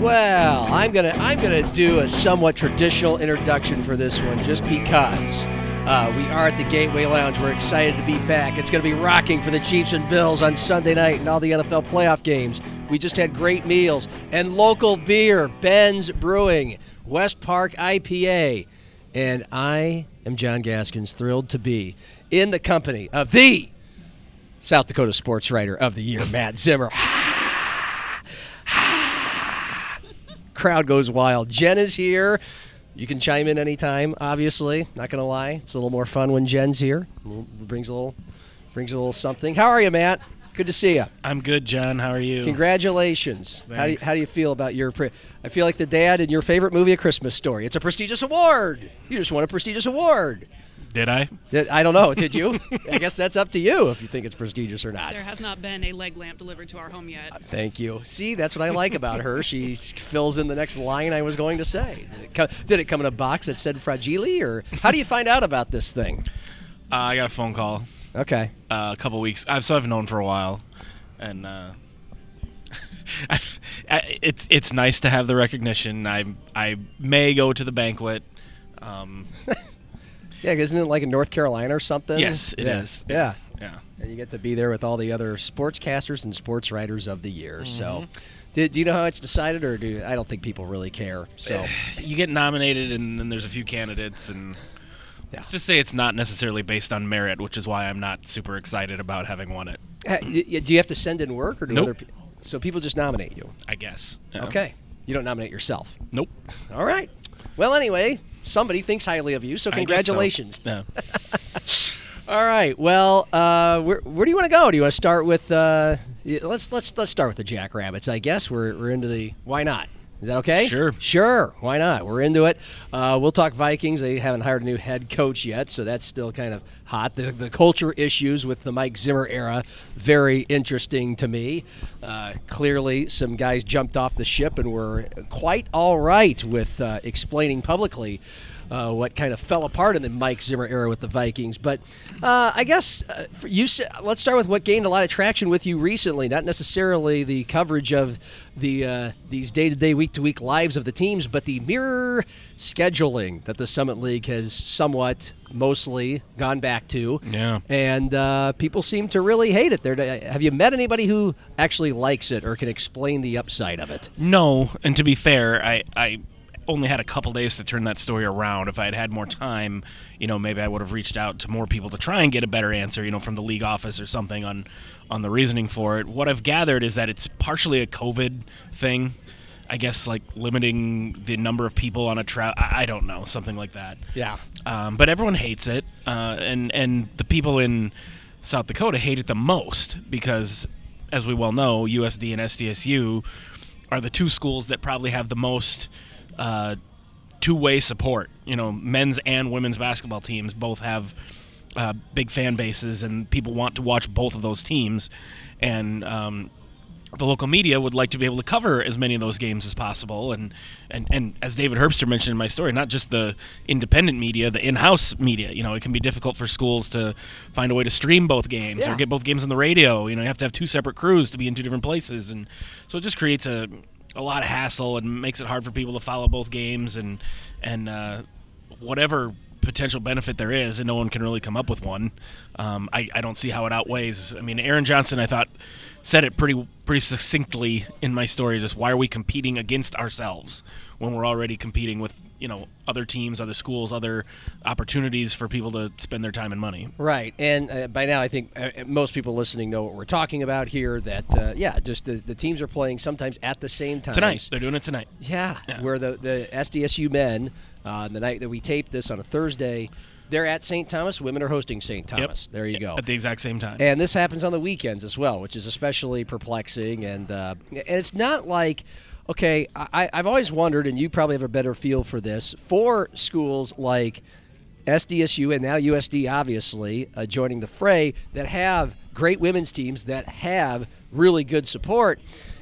Well, I'm gonna I'm gonna do a somewhat traditional introduction for this one, just because uh, we are at the Gateway Lounge. We're excited to be back. It's gonna be rocking for the Chiefs and Bills on Sunday night and all the NFL playoff games. We just had great meals and local beer, Ben's Brewing, West Park IPA, and I am John Gaskins, thrilled to be in the company of the South Dakota Sports Writer of the Year, Matt Zimmer. Crowd goes wild. Jen is here. You can chime in anytime. Obviously, not gonna lie, it's a little more fun when Jen's here. Brings a little, brings a little something. How are you, Matt? Good to see you. I'm good, John. How are you? Congratulations. How do you, how do you feel about your? Pre- I feel like the dad in your favorite movie, A Christmas Story. It's a prestigious award. You just won a prestigious award. Did I? Did- I don't know. Did you? I guess that's up to you if you think it's prestigious or not. There has not been a leg lamp delivered to our home yet. Thank you. See, that's what I like about her. She fills in the next line I was going to say. Did it, co- did it come in a box that said fragile, or how do you find out about this thing? Uh, I got a phone call Okay. uh, a couple weeks. I've so I've known for a while, and uh, I, I, it's it's nice to have the recognition. I I may go to the banquet. Um, Yeah, isn't it like in North Carolina or something? Yes, it yeah. is. Yeah. yeah. And you get to be there with all the other sportscasters and sports writers of the year. So, Mm-hmm. do, do you know how it's decided, or do I don't think people really care? So, You get nominated, and then there's a few candidates, and let's just say it's not necessarily based on merit, which is why I'm not super excited about having won it. Ha- y- y- do you have to send in work, or do Nope. other? people? So people just nominate you. I guess. Yeah. Okay. You don't nominate yourself. Nope. All right. Well, anyway, somebody thinks highly of you, so guess so. congratulations. Yeah. All right. Well, uh, where, where do you want to go? Do you want to start with? Uh, let's let's let's start with the Jackrabbits. I guess we're we're into the. Why not? Is that okay? Sure. Sure. Why not? We're into it. Uh, we'll talk Vikings. They haven't hired a new head coach yet, so that's still kind of hot. The, the culture issues with the Mike Zimmer era, very interesting to me. Uh, clearly, some guys jumped off the ship and were quite all right with uh, explaining publicly uh, what kind of fell apart in the Mike Zimmer era with the Vikings. But uh, I guess uh, you, let's start with what gained a lot of traction with you recently. Not necessarily the coverage of the uh, these day-to-day, week-to-week lives of the teams, but the mirror scheduling that the Summit League has somewhat, mostly gone back to. Yeah. And uh, people seem to really hate it. There, have you met anybody who actually likes it or can explain the upside of it? No, and to be fair, I, I only had a couple days to turn that story around. If I had had more time, you know, maybe I would have reached out to more people to try and get a better answer, you know, from the league office or something on on the reasoning for it. What I've gathered is that it's partially a COVID thing. I guess like limiting the number of people on a travel. I I don't know, something like that. Yeah. Um, but everyone hates it, uh, and and the people in South Dakota hate it the most because, as we well know, USD and SDSU are the two schools that probably have the most uh, two-way support. You know, men's and women's basketball teams both have uh, big fan bases, and people want to watch both of those teams, and um, the local media would like to be able to cover as many of those games as possible. And and, and as David Herbster mentioned in my story not just the independent media the in-house media. You know it can be difficult for schools to find a way to stream both games Yeah. or get both games on the radio. You know you have to have two separate crews to be in two different places. And so it just creates a a lot of hassle and makes it hard for people to follow both games and and uh, whatever potential benefit there is, and no one can really come up with one. Um, I, I don't see how it outweighs. I mean, Aaron Johnston, I thought, said it pretty pretty succinctly in my story. Just why are we competing against ourselves when we're already competing with you know other teams, other schools, other opportunities for people to spend their time and money. Right, and uh, by now I think uh, most people listening know what we're talking about here. That uh, yeah, just the, the teams are playing sometimes at the same time Tonight, they're doing it tonight. Yeah, Yeah. where the the SDSU men, uh, the night that we taped this on a Thursday, they're at St. Thomas. Women are hosting St. Thomas. There you go. At the exact same time. And this happens on the weekends as well, which is especially perplexing. And uh, and it's not like, Okay, I, I've always wondered, and you probably have a better feel for this. For schools like SDSU and now USD, obviously, uh, joining the fray, that have great women's teams that have really good support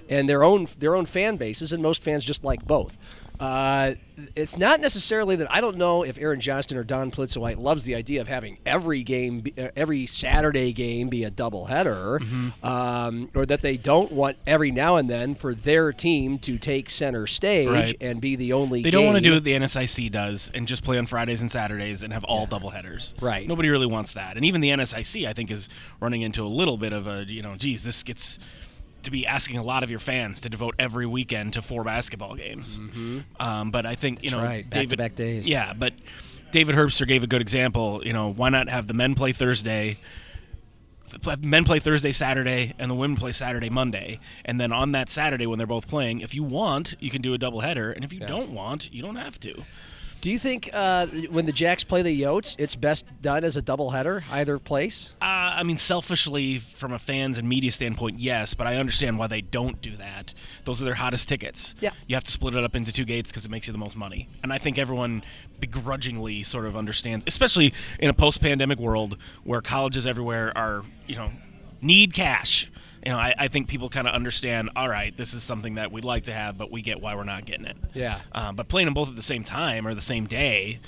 and their own their own fan bases, and most fans just like both. Uh, it's not necessarily that I don't know if Aaron Johnston or Dawn Plitzuweit loves the idea of having every game, be- uh, every Saturday game be a doubleheader, um, or that they don't want every now and then for their team to take center stage Right. and be the only. They don't want to do what the NSIC does and just play on Fridays and Saturdays and have all double headers. Right. Nobody really wants that. And even the NSIC, I think, is running into a little bit of a, you know, geez, this gets to be asking a lot of your fans to devote every weekend to four basketball games. Um, but I think, you know, right. David, Back-to-back days. Yeah, but David Herbster gave a good example. You know, why not have the men play Thursday? Men play Thursday, Saturday, and the women play Saturday, Monday. And then on that Saturday, when they're both playing, if you want, you can do a doubleheader. And if you don't want, you don't have to. Do you think uh, when the Jacks play the Yotes, it's best done as a doubleheader, either place? Uh, I mean, selfishly, from a fans and media standpoint, yes, but I understand why they don't do that. Those are their hottest tickets. Yeah. You have to split it up into two gates because it makes you the most money. And I think everyone begrudgingly sort of understands, especially in a post pandemic world where colleges everywhere are, you know, need cash. You know, I, I think people kind of understand, all right, this is something that we'd like to have, but we get why we're not getting it. Yeah. Um, but playing them both at the same time or the same day,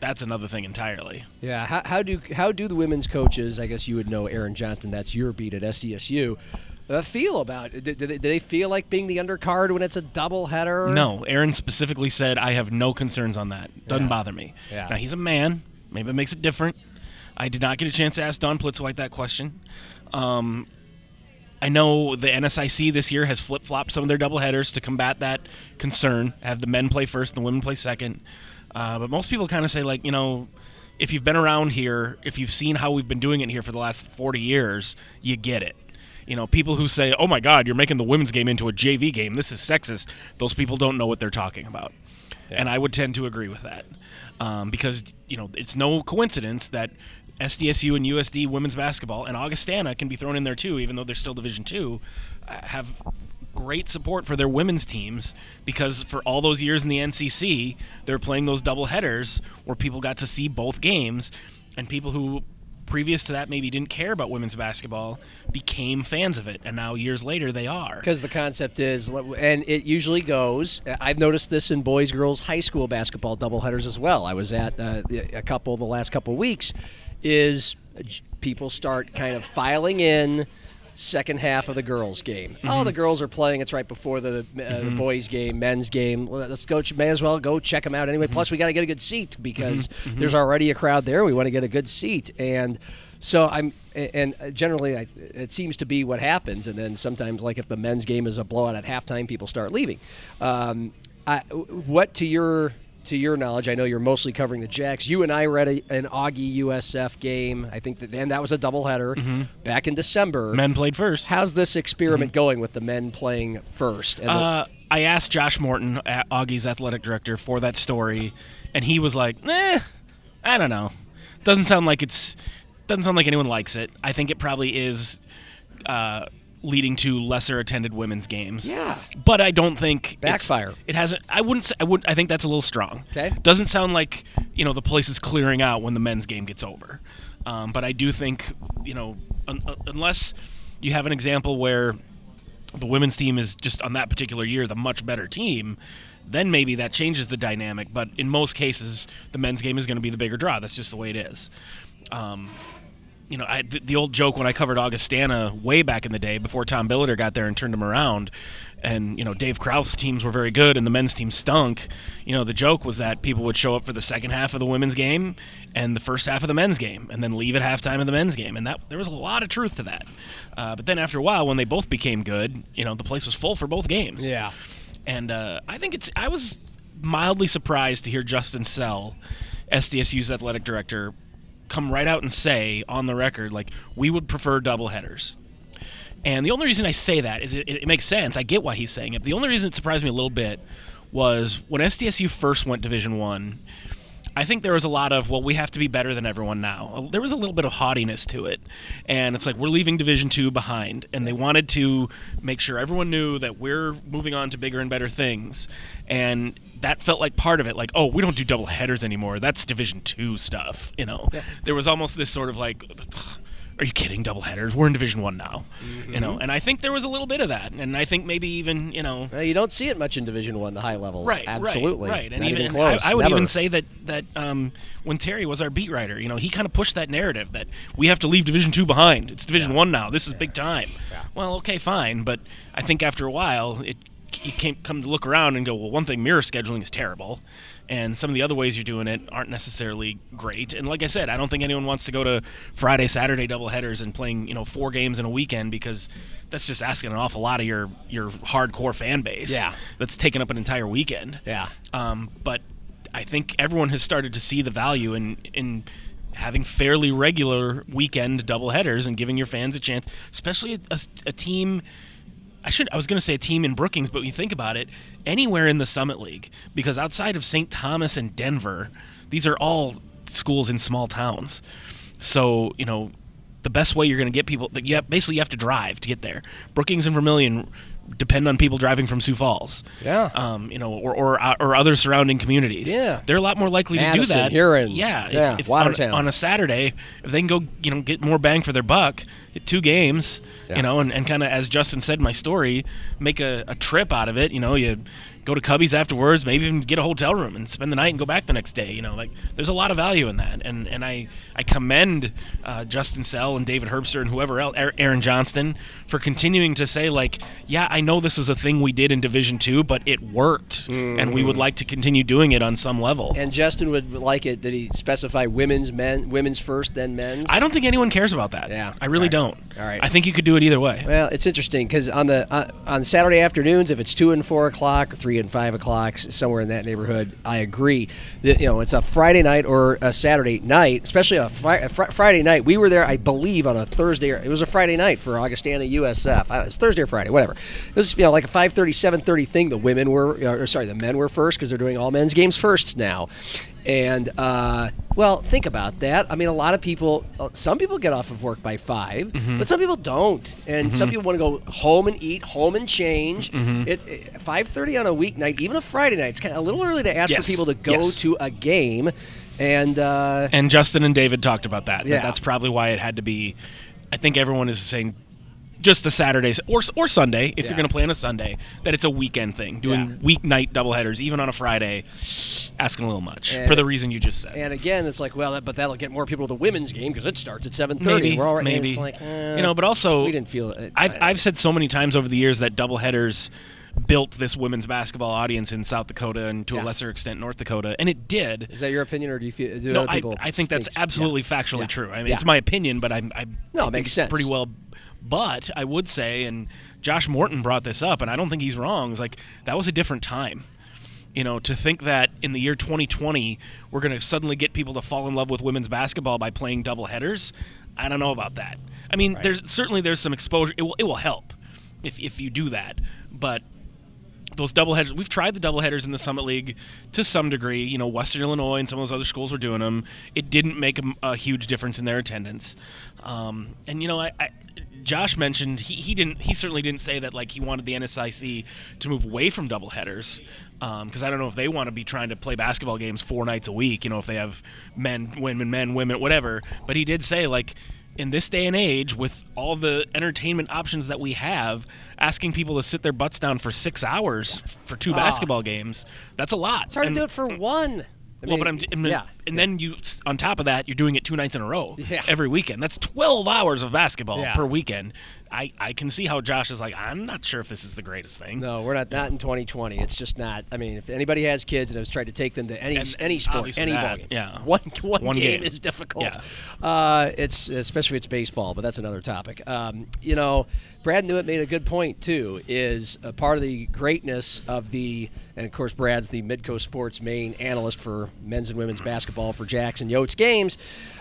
that's another thing entirely. Yeah. How, how do how do the women's coaches? I guess you would know Aaron Johnston. That's your beat at SDSU. Uh, feel about it? Do, do, they, do they feel like being the undercard when it's a doubleheader? No, Aaron specifically said, I have no concerns on that. Doesn't Yeah. bother me. Yeah. Now, he's a man. Maybe it makes it different. I did not get a chance to ask Dawn Plitzuweit that question. Um, I know the NSIC this year has flip flopped some of their doubleheaders to combat that concern, have the men play first and the women play second. Uh, but most people kind of say, like, you know, if you've been around here, if you've seen how we've been doing it here for the last 40 years, you get it. You know, people who say, "Oh my God, you're making the women's game into a JV game. This is sexist." Those people don't know what they're talking about, and I would tend to agree with that um, because you know it's no coincidence that SDSU and USD women's basketball and Augustana can be thrown in there too, even though they're still Division two, uh, have great support for their women's teams because for all those years in the NCC, they're playing those double headers where people got to see both games, and people who previous to that maybe didn't care about women's basketball became fans of it, and now years later they are. Because the concept is, and it usually goes. I've noticed this in boys, girls, high school basketball doubleheaders as well. I was at uh, a couple the last couple weeks. Is people start kind of filing in second half of the girls game. Oh, mm-hmm. the girls are playing. It's right before the, uh, the mm-hmm. boys game, men's game. Let's go. May as well go check them out anyway. Mm-hmm. Plus, we got to get a good seat because there's already a crowd there. We want to get a good seat and. So I'm, and uh, generally, I, it seems to be what happens. And then sometimes, like if the men's game is a blowout at halftime, people start leaving. Um, I, what to your to your knowledge, I know you're mostly covering the Jacks. You and I read a, an Augie USF game. I think that and that was a doubleheader back in December. Men played first. How's this experiment going with the men playing first? And the- Uh, I asked Josh Morton, Augie's athletic director, for that story, and he was like, "Eh, I don't know. Doesn't sound like it's. Doesn't sound like anyone likes it. I think it probably is." Uh, leading to lesser attended women's games. Yeah. But I don't think Backfire. It hasn't. I wouldn't. Say, I would. I think that's a little strong. Okay. Doesn't sound like you know the place is clearing out when the men's game gets over. Um, but I do think you know un- un- unless you have an example where the women's team is just on that particular year the much better team, then maybe that changes the dynamic. But in most cases, the men's game is going to be the bigger draw. That's just the way it is. Um, you know, I, the, the old joke when I covered Augustana way back in the day before Tom Billeter got there and turned him around, and you know Dave Krauth teams were very good and the men's team stunk. You know, the joke was that people would show up for the second half of the women's game and the first half of the men's game, and then leave at halftime of the men's game, and that there was a lot of truth to that. Uh, but then after a while, when they both became good, you know, the place was full for both games. yeah. And uh, I think it's. I was mildly surprised to hear Justin Sell, SDSU's athletic director, come right out and say on the record, like, we would prefer double headers. And the only reason I say that is it, it makes sense. I get why he's saying it. The only reason it surprised me a little bit was when SDSU first went Division One. I think there was a lot of well, we have to be better than everyone now. Uh, there was a little bit of haughtiness to it, and it's like we're leaving Division Two behind, and they wanted to make sure everyone knew that we're moving on to bigger and better things, and that felt like part of it. Like, oh, we don't do double headers anymore. That's Division Two stuff. You know, there was almost this sort of like. Are you kidding? Double headers. We're in Division One now, you know, and I think there was a little bit of that, and I think maybe even you know, Well, you don't see it much in Division One, the high levels. Right, absolutely, right, right. And Not even, even and I- I, would even say that that um, when Terry was our beat writer, you know, he kind of pushed that narrative that we have to leave Division Two behind. It's Division One now. This is big time. Well, okay, fine, but I think after a while, it you can't come to look around and go, well, one thing, mirror scheduling is terrible, and some of the other ways you're doing it aren't necessarily great. And like I said, I don't think anyone wants to go to Friday, Saturday doubleheaders and playing, you know, four games in a weekend because that's just asking an awful lot of your your hardcore fan base. Yeah. that's taking up an entire weekend. Yeah. Um, but I think everyone has started to see the value in in having fairly regular weekend doubleheaders and giving your fans a chance, especially a, a team. I should. I was going to say a team in Brookings, but when you think about it, anywhere in the Summit League, because outside of St. Thomas and Denver, these are all schools in small towns. So you know, the best way you're going to get people, that you have, basically you have to drive to get there. Brookings and Vermilion depend on people driving from Sioux Falls. Yeah. Um, you know, or or, or other surrounding communities. Yeah. They're a lot more likely to do Madison, that. Huron. Yeah. if- Yeah, if Watertown. On, on a Saturday, if they can go, you know, get more bang for their buck, get two games, Yeah. you know, and, and kind of as Justin said in my story, make a, a trip out of it. You know, you go to Cubby's afterwards, maybe even get a hotel room and spend the night and go back the next day. You know, like there's a lot of value in that, and and I I commend uh, Justin Sell and David Herbster and whoever else, Aaron- Aaron Johnston, for continuing to say like, yeah, I know this was a thing we did in Division Two, but it worked, and we would like to continue doing it on some level. And Justin would like it that he specify women's, men, women's first, then men's. I don't think anyone cares about that. Yeah. I really All right. don't. All right. I think you could do it either way. Well, it's interesting because on the uh, on Saturday afternoons, if it's two and four o'clock, three and five o'clock, somewhere in that neighborhood, I agree. That, you know, it's a Friday night or a Saturday night, especially a, a fri- Friday night. We were there, I believe, on a Thursday. It was a Friday night for Augustana USF. It was Thursday or Friday, whatever. It was you know like a 5:30, 7:30 thing. The women were, uh, or sorry, the men were first because they're doing all men's games first now. And uh, well, think about that. I mean, a lot of people, uh, some people get off of work by 5 Mm-hmm. but some people don't, and some people want to go home and eat, home and change. Mm-hmm. It's it, five thirty on a weeknight, even a Friday night. It's kind of a little early to ask Yes, for people to go yes. to a game, and uh, And Justin and David talked about that. that Yeah. That's probably why it had to be. I think everyone is saying just a Saturday or or Sunday if Yeah. you're going to play on a Sunday that it's a weekend thing. Doing Yeah. weeknight doubleheaders even on a Friday, asking a little much And- for the reason you just said. and again, it's like, well, that, but that'll get more people to the women's game because it starts at seven thirty. maybe, We're all right. maybe. Like, eh, you know, but also we didn't feel it. I've I've said so many times over the years that doubleheaders built this women's basketball audience in South Dakota and to Yeah. a lesser extent North Dakota, and it did. Is that your opinion, or do you feel? Do No, other I, people I think that's absolutely yeah. factually Yeah. true. I mean, it's my opinion, but I, I, No, I it makes sense. pretty well. But I would say, and Josh Morton brought this up, and I don't think he's wrong. Is like that was a different time. You know, to think that in the year 2020 we're going to suddenly get people to fall in love with women's basketball by playing double headers, I don't know about that. I mean, there's certainly there's some exposure. It will it will help if if you do that, but those double headers. We've tried the double headers in the Summit League to some degree. You know, Western Illinois and some of those other schools were doing them. It didn't make a, a huge difference in their attendance. Um, and you know, I, I Josh mentioned he, he didn't he certainly didn't say that like he wanted the NSIC to move away from double headers because I don't know if they want to be trying to play basketball games four nights a week. You know, if they have men, women, men, women, whatever. But he did say like in this day and age, with all the entertainment options that we have, asking people to sit their butts down for six hours for two ah. basketball games, that's a lot. It's hard And- to do it for one. I well, but I'm, I mean, yeah. and then you, on top of that, you're doing it two nights in a row Yeah. every weekend. That's 12 hours of basketball Yeah. per weekend. I, I can see how Josh is like, I'm not sure if this is the greatest thing. No, we're not not in 2020. It's just not. I mean, if anybody has kids and has tried to take them to any And- any sport, any that, ball game, yeah. one one, One game, game. is difficult. Yeah. Uh, it's especially if it's baseball, but that's another topic. Um, you know, Brad Newitt made a good point too. Is a part of the greatness of the, and of course, Brad's the Midco Sports main analyst for men's and women's basketball for Jackson Yotes games.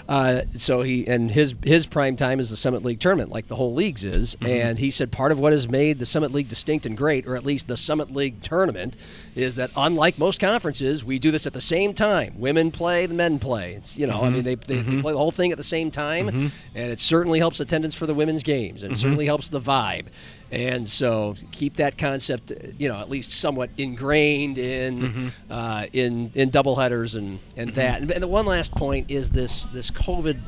Uh, so he and his his prime time is the Summit League tournament, like the whole leagues is. conferences, and he said part of what has made the Summit League distinct and great, or at least the Summit League tournament, is that unlike most conferences, we do this at the same time. Women play, the men play. It's you know, I mean, mm-hmm. they, they, they mm-hmm. play the whole thing at the same time, and it certainly helps attendance for the women's games, and it certainly helps the vibe. And so keep that concept, you know, at least somewhat ingrained in uh, in in doubleheaders and and that. And the one last point is this this COVID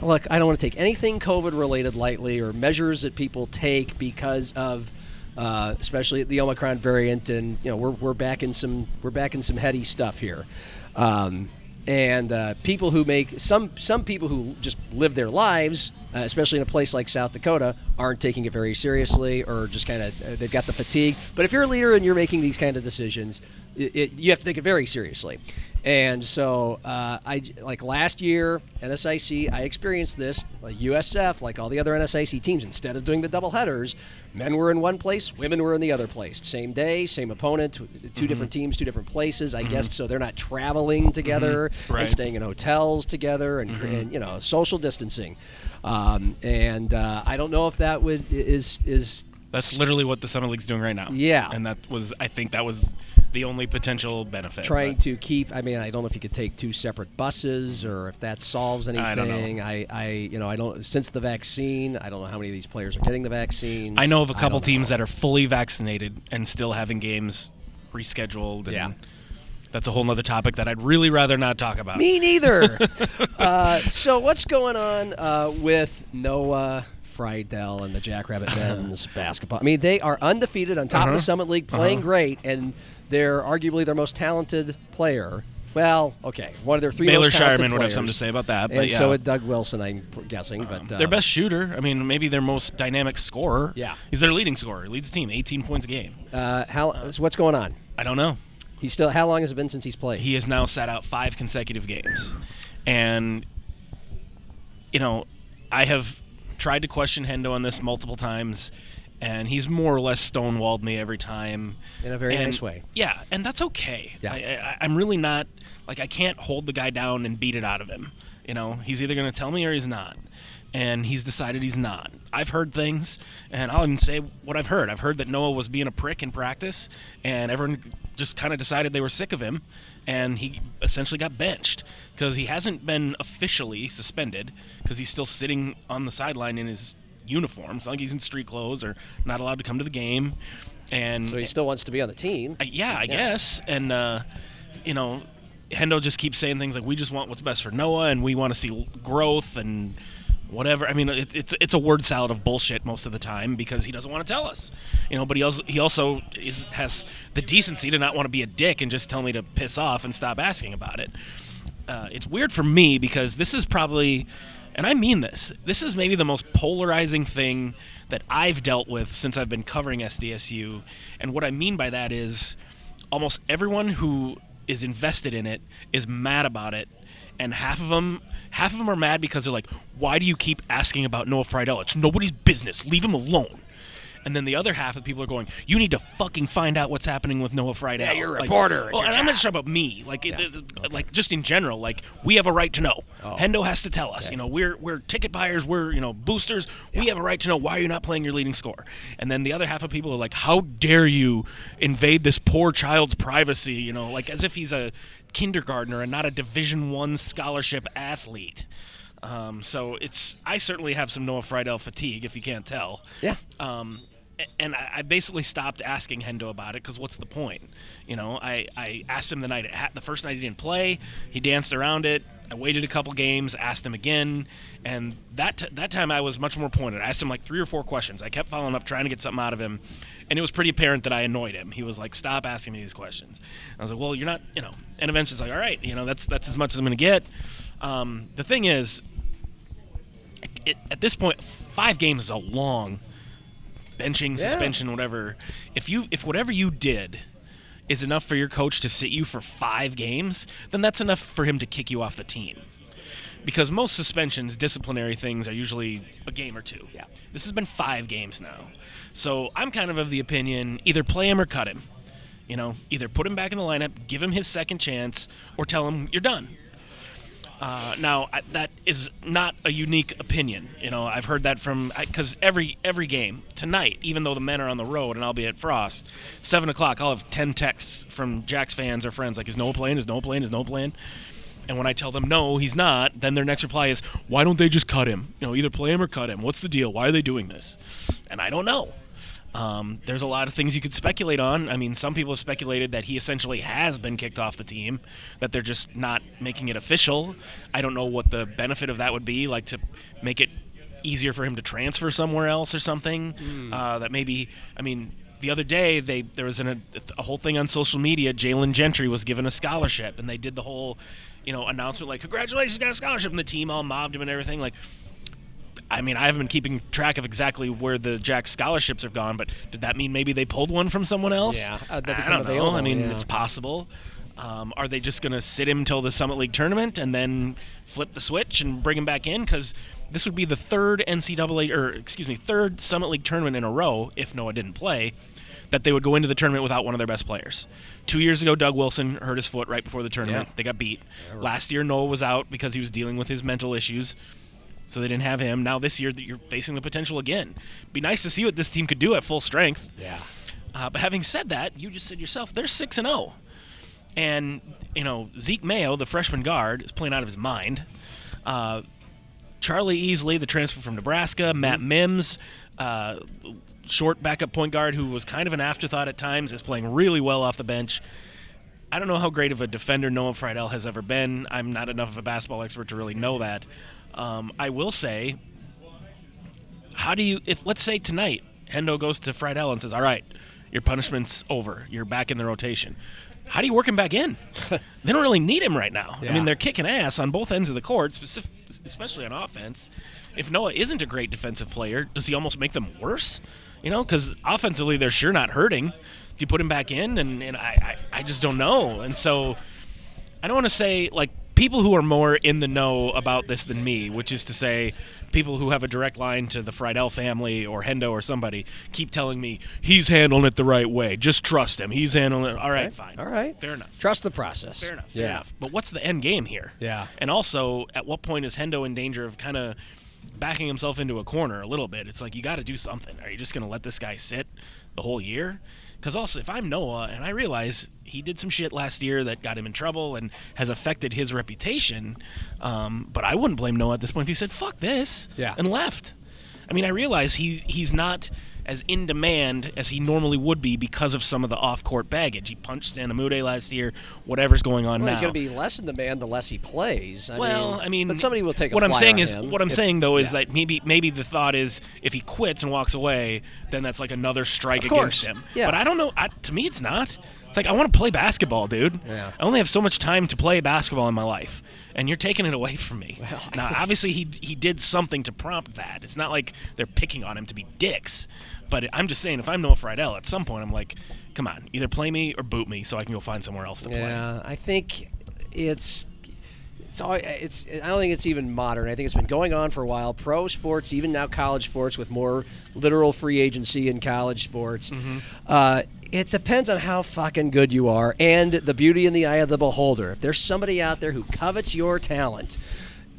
look, I don't want to take anything COVID related lightly or measures that people take because of uh, especially the Omicron variant, and you know we're, we're back in some we're back in some heady stuff here, um, and uh, people who make some some people who just live their lives, uh, especially in a place like South Dakota, aren't taking it very seriously or just kind of uh, they've got the fatigue. But if you're a leader and you're making these kind of decisions, it, it, you have to take it very seriously. And so, uh, I like last year NSIC, I experienced this. Like USF, like all the other NSIC teams, instead of doing the double headers, men were in one place, women were in the other place. Same day, same opponent, two different teams, two different places. I guess so they're not traveling together Right. and staying in hotels together and, cr- and you know social distancing. Um, and uh, I don't know if that would is is That's literally what the Summit League's doing right now. Yeah. and that was I think that was the only potential benefit. trying but- to keep i mean i don't know if you could take two separate buses or if that solves anything I don't know. I, I you know i don't since the vaccine i don't know how many of these players are getting the vaccine. I know of a couple teams know. that are fully vaccinated and still having games rescheduled. And Yeah. That's a whole other topic that I'd really rather not talk about. me neither uh, so what's going on uh, with noah Freidel and the Jackrabbit men's basketball. I mean, they are undefeated on top Uh-huh. of the Summit League, playing great, and they're arguably their most talented player. Well, okay, one of their three Baylor most talented Scheierman would have something to say about that. But and yeah. so would Doug Wilson, I'm guessing. But uh, their best shooter. I mean, maybe their most dynamic scorer. Yeah. he's their leading scorer. Leads the team, 18 points a game. Uh, how? so what's going on? I don't know. He's still. How long has it been since he's played? He has now sat out five consecutive games, and you know, I have tried to question Hendo on this multiple times, and he's more or less stonewalled me every time. In a very And- nice way. Yeah, and that's okay. Yeah. I, I, I'm really not like I can't hold the guy down and beat it out of him. You know, he's either going to tell me or he's not. And he's decided he's not. I've heard things, and I'll even say what I've heard. I've heard that Noah was being a prick in practice, and everyone just kind of decided they were sick of him, and he essentially got benched because he hasn't been officially suspended because he's still sitting on the sideline in his uniform. It's not like he's in street clothes or not allowed to come to the game. And so he still wants to be on the team. I- yeah, I guess. And uh, you know, Hendo just keeps saying things like, "We just want what's best for Noah, and we want to see growth and whatever." I mean, it, it's it's a word salad of bullshit most of the time because he doesn't want to tell us, you know. But he also he also is, has the decency to not want to be a dick and just tell me to piss off and stop asking about it. Uh, it's weird for me because this is probably, and I mean this, this is maybe the most polarizing thing that I've dealt with since I've been covering SDSU. And what I mean by that is almost everyone who is invested in it is mad about it. And half of them, half of them are mad because they're like, "Why do you keep asking about Noah Freidel? It's nobody's business. Leave him alone." And then the other half of people are going, "You need to fucking find out what's happening with Noah Freidel." Yeah, you're a Like- reporter. Well, and I'm not talking about me. Like, it, it- like just in general. Like, we have a right to know. Oh. Hendo has to tell us. You know, we're we're ticket buyers. We're you know boosters. We have a right to know why you're not playing your leading score. And then the other half of people are like, "How dare you invade this poor child's privacy?" You know, like as if he's a kindergartner and not a Division One scholarship athlete. Um, so it's I certainly have some Noah Freidel fatigue, if you can't tell. Yeah. Um, and I, basically stopped asking Hendo about it because what's the point? You know, I, I asked him the night ha- the first night he didn't play. He danced around it. I waited a couple games, asked him again, and that t- that time I was much more pointed. I asked him like three or four questions. I kept following up, trying to get something out of him, and it was pretty apparent that I annoyed him. He was like, "Stop asking me these questions." I was like, "Well, you're not," you know. And eventually, it's like, "All right, you know, that's that's as much as I'm going to get." Um, the thing is, it, at this point, five games is a long benching, Yeah. suspension, whatever. If you if whatever you did is enough for your coach to sit you for five games, then that's enough for him to kick you off the team. Because most suspensions, disciplinary things, are usually a game or two. Yeah. This has been five games now. So I'm kind of of the opinion either play him or cut him. You know, either put him back in the lineup, give him his second chance, or tell him you're done. Uh, now I, that is not a unique opinion. You know, I've heard that from because every every game tonight, even though the men are on the road and I'll be at Frost, seven o'clock, I'll have ten texts from Jack's fans or friends like, "Is Noah playing? Is Noah playing? Is Noah playing?" And when I tell them no, he's not, then their next reply is, "Why don't they just cut him? You know, either play him or cut him. What's the deal? Why are they doing this?" And I don't know. Um, there's a lot of things you could speculate on. I mean, some people have speculated that he essentially has been kicked off the team, that they're just not making it official. I don't know what the benefit of that would be, like to make it easier for him to transfer somewhere else or something. Uh, that maybe, I mean, the other day they there was an, a, a whole thing on social media. Jalen Gentry was given a scholarship, and they did the whole, you know, announcement like, "Congratulations, got a scholarship!" And the team all mobbed him and everything. Like, I mean, I haven't been keeping track of exactly where the Jack scholarships have gone, but did that mean maybe they pulled one from someone else? Yeah, uh, I don't know. I mean, yeah. it's possible. Um, are they just going to sit him till the Summit League tournament and then flip the switch and bring him back in? Because this would be the third NCAA, or excuse me, third Summit League tournament in a row, if Noah didn't play, that they would go into the tournament without one of their best players. Two years ago, Doug Wilson hurt his foot right before the tournament. Yeah. They got beat. Last year, Noah was out because he was dealing with his mental issues so they didn't have him. Now this year, that you're facing the potential again. Be nice to see what this team could do at full strength. Yeah. Uh, but having said that, you just said yourself, they're six and zero, and you know Zeke Mayo, the freshman guard, is playing out of his mind. Uh, Charlie Easley, the transfer from Nebraska, Matt Mims, uh, short backup point guard who was kind of an afterthought at times, is playing really well off the bench. I don't know how great of a defender Noah Freidel has ever been. I'm not enough of a basketball expert to really know that. Um, I will say, how do you, if let's say tonight, Hendo goes to Freidel and says, "All right, your punishment's over. You're back in the rotation." How do you work him back in? they don't really need him right now. I mean, they're kicking ass on both ends of the court, especially on offense. If Noah isn't a great defensive player, does he almost make them worse? You know, because offensively they're sure not hurting. Do you put him back in? And, and I, I, I just don't know. And so I don't want to say like people who are more in the know about this than me, which is to say, people who have a direct line to the Freidel family or Hendo or somebody, keep telling me he's handling it the right way. Just trust him. He's handling it. All right, Okay. fine. All right. fair enough. Trust the process. Fair enough. Fair yeah. enough. But what's the end game here? Yeah. And also, at what point is Hendo in danger of kind of backing himself into a corner a little bit? It's like you got to do something. Are you just going to let this guy sit the whole year? Because also, if I'm Noah and I realize he did some shit last year that got him in trouble and has affected his reputation, um, but I wouldn't blame Noah at this point if he said "fuck this" Yeah. and left. I mean, I realize he he's not as in demand as he normally would be because of some of the off-court baggage. He punched Anamude last year. Whatever's going on Well, now. he's going to be less in demand the less he plays. I well, mean, I mean, but somebody will take a what I'm saying on is him what I'm if- saying though is yeah. that maybe maybe the thought is if he quits and walks away, then that's like another strike Of against him. Yeah. But I don't know. I, to me, it's not. It's like I want to play basketball, dude. Yeah. I only have so much time to play basketball in my life, and you're taking it away from me. Well, now, obviously, he he did something to prompt that. It's not like they're picking on him to be dicks. But I'm just saying, if I'm Noah Freidel, at some point, I'm like, come on, either play me or boot me, so I can go find somewhere else to play. Yeah, I think it's it's all it's. I don't think it's even modern. I think it's been going on for a while. Pro sports, even now college sports, with more literal free agency in college sports. Mm-hmm. Uh, it depends on how fucking good you are and the beauty in the eye of the beholder. If there's somebody out there who covets your talent.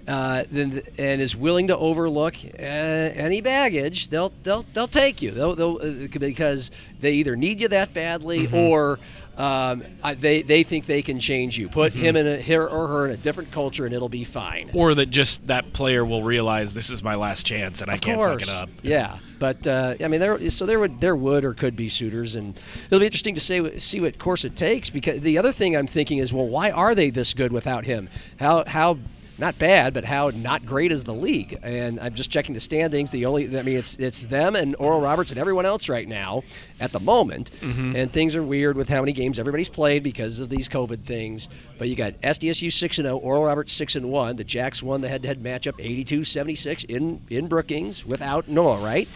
Uh, then and is willing to overlook uh, any baggage, they'll they'll they'll take you. They'll, they'll uh, because they either need you that badly Mm-hmm. or um, I, they they think they can change you. Put him in a here or her in a different culture and it'll be fine. or that just that player will realize this is my last chance and I can't course. fuck it up. Yeah, but uh, I mean, there so there would there would or could be suitors, and it'll be interesting to say see what course it takes. Because the other thing I'm thinking is, well, why are they this good without him? How how not bad, but how not great is the league? And I'm just checking the standings. The only I mean, it's it's them and Oral Roberts and everyone else right now at the moment, and things are weird with how many games everybody's played because of these COVID things. But you got SDSU six and zero, Oral Roberts six and one. The Jacks won the head-to-head matchup 82-76 in in Brookings without Noah, right?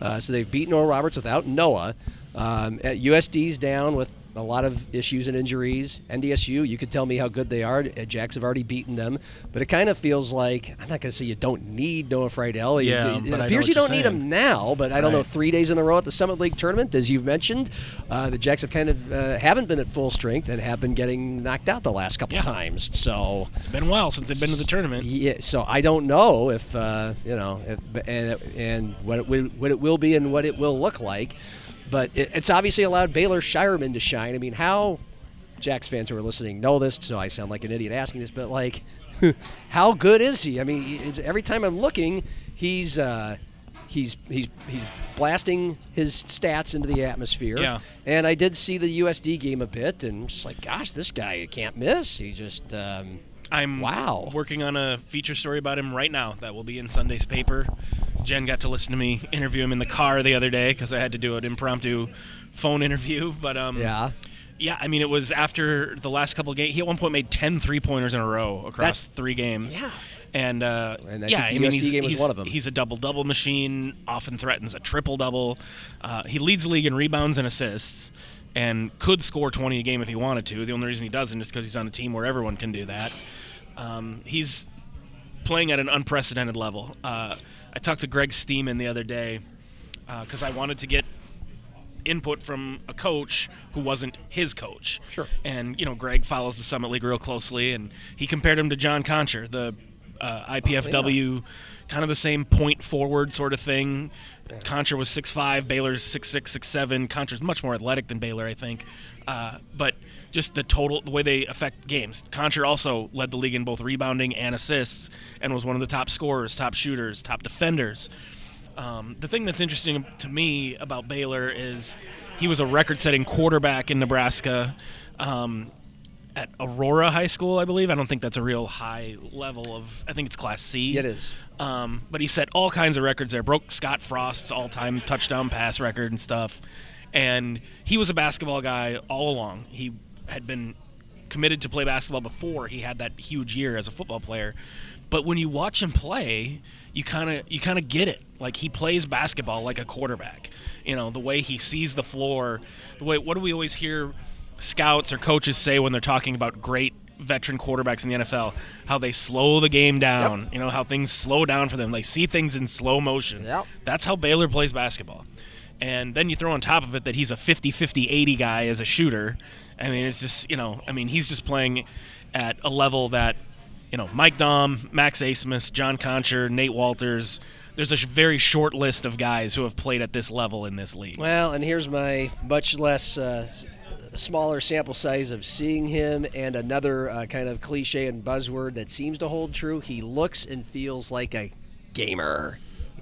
Uh, so they've beaten Oral Roberts without Noah. Um, at USD's down with a lot of issues and injuries. NDSU, you could tell me how good they are. Jacks have already beaten them, but it kind of feels like I'm not going to say you don't need Noah Freidel. Yeah, it, it but I appears you don't need saying. him now. But I don't know three days in a row at the Summit League tournament, as you've mentioned, uh, the Jacks have kind of uh, haven't been at full strength and have been getting knocked out the last couple Yeah. times. So. It's been a while since they've been to the tournament. Yeah, so I don't know if uh, you know, if, and and what it what it will be and what it will look like, but it, it's obviously allowed Baylor Scheierman to shine. I mean, how Jacks fans who are listening know this, so I sound like an idiot asking this, but like, how good is he? I mean, it's, every time I'm looking, he's. Uh, He's, he's he's blasting his stats into the atmosphere. Yeah. And I did see the USD game a bit, and just like, gosh, this guy can't miss. He just um, I'm Wow. working on a feature story about him right now that will be in Sunday's paper. Jen got to listen to me interview him in the car the other day because I had to do an impromptu phone interview. But um, yeah. yeah, I mean, it was after the last couple of games. He at one point made 10 three pointers in a row across That's- three games. Yeah. And, uh, And I yeah, I mean, he's, game was he's- one of 'em. He's a double double machine, often threatens a triple double. Uh, he leads the league in rebounds and assists and could score 20 a game if he wanted to. The only reason he doesn't is because he's on a team where everyone can do that. Um, he's playing at an unprecedented level. Uh, I talked to Greg Steeman the other day because I wanted to get input from a coach who wasn't his coach. Sure. And you know, Greg follows the Summit League real closely, and he compared him to John Konchar, the uh, IPFW, kind of the same point forward sort of thing. Konchar was 6'5", Baylor's 6'6", 6'7". Konchar's much more athletic than Baylor, I think. Uh, but just the total, the way they affect games. Konchar also led the league in both rebounding and assists, and was one of the top scorers, top shooters, top defenders. Um, the thing that's interesting to me about Baylor is he was a record-setting quarterback in Nebraska um, at Aurora High School, I believe. I don't think that's a real high level of. I think it's Class C. It is. Um, but he set all kinds of records there. Broke Scott Frost's all-time touchdown pass record and stuff. And he was a basketball guy all along. He had been committed to play basketball before he had that huge year as a football player. But when you watch him play, you kind of you kind of get it. Like he plays basketball like a quarterback. You know, the way he sees the floor, the way what do we always hear scouts or coaches say when they're talking about great veteran quarterbacks in the NFL, how they slow the game down, you know, how things slow down for them. They see things in slow motion. Yep. That's how Baylor plays basketball. And then you throw on top of it that he's a 50 50 80 guy as a shooter. I mean, it's just, you know, I mean, he's just playing at a level that, you know, Mike Daum, Max Abmas, John Konchar, Nate Wolters. There's a very short list of guys who have played at this level in this league. Well, and here's my much less uh, smaller sample size of seeing him, and another uh, kind of cliche and buzzword that seems to hold true. He looks and feels like a gamer.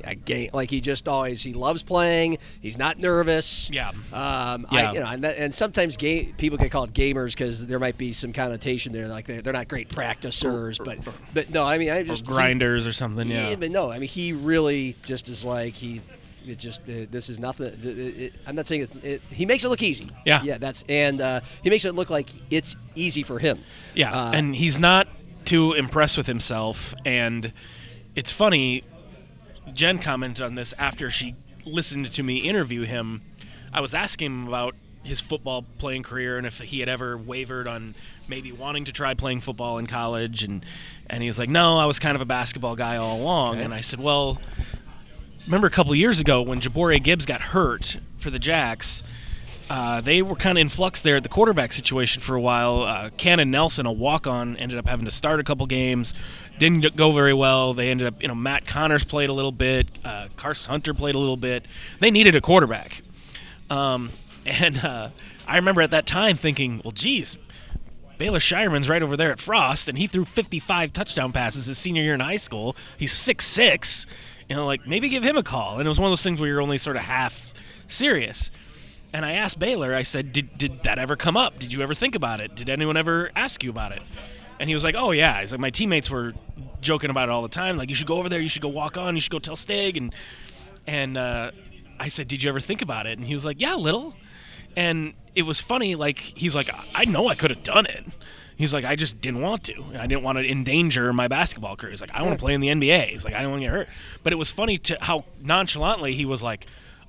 A game, like he just always he loves playing. He's not nervous. Yeah. Um, Yeah. I, you know, and, that, and sometimes ga- people get called gamers because there might be some connotation there, like they're, they're not great practicers. But but no, I mean I just Or grinders or something, yeah. but no, I mean he really just is like he. It just uh, this is nothing. It, it, I'm not saying it's, it, he makes it look easy. Yeah. yeah. That's and uh, he makes it look like it's easy for him. Yeah, Uh, and he's not too impressed with himself. And it's funny, Jen commented on this after she listened to me interview him. I was asking him about his football playing career and if he had ever wavered on maybe wanting to try playing football in college and and he was like no I was kind of a basketball guy all along Okay. and I said well remember a couple of years ago when Jabari Gibbs got hurt for the Jacks uh, they were kind of in flux there at the quarterback situation for a while. Uh, Cannon Nelson, a walk-on, ended up having to start a couple games. Didn't go very well. They ended up, you know, Matt Connors played a little bit. Uh, Carson Hunter played a little bit. They needed a quarterback. Um, and uh, I remember at that time thinking, well, geez, Baylor Scheierman's right over there at Frost, and he threw 55 touchdown passes his senior year in high school. He's six six. You know, like, maybe give him a call. And it was one of those things where you're only sort of half serious. And I asked Baylor, I said, did, did that ever come up? Did you ever think about it? Did anyone ever ask you about it? And he was like, oh, yeah. He's like, my teammates were joking about it all the time. Like, you should go over there. You should go walk on. You should go tell Stig. And, and uh, I said, did you ever think about it? And he was like, yeah, a little. And it was funny. Like, he's like, I know I could have done it. He's like, I just didn't want to. I didn't want to endanger my basketball career. He's like, I want to play in the NBA. He's like, I don't want to get hurt. But it was funny to how nonchalantly he was like,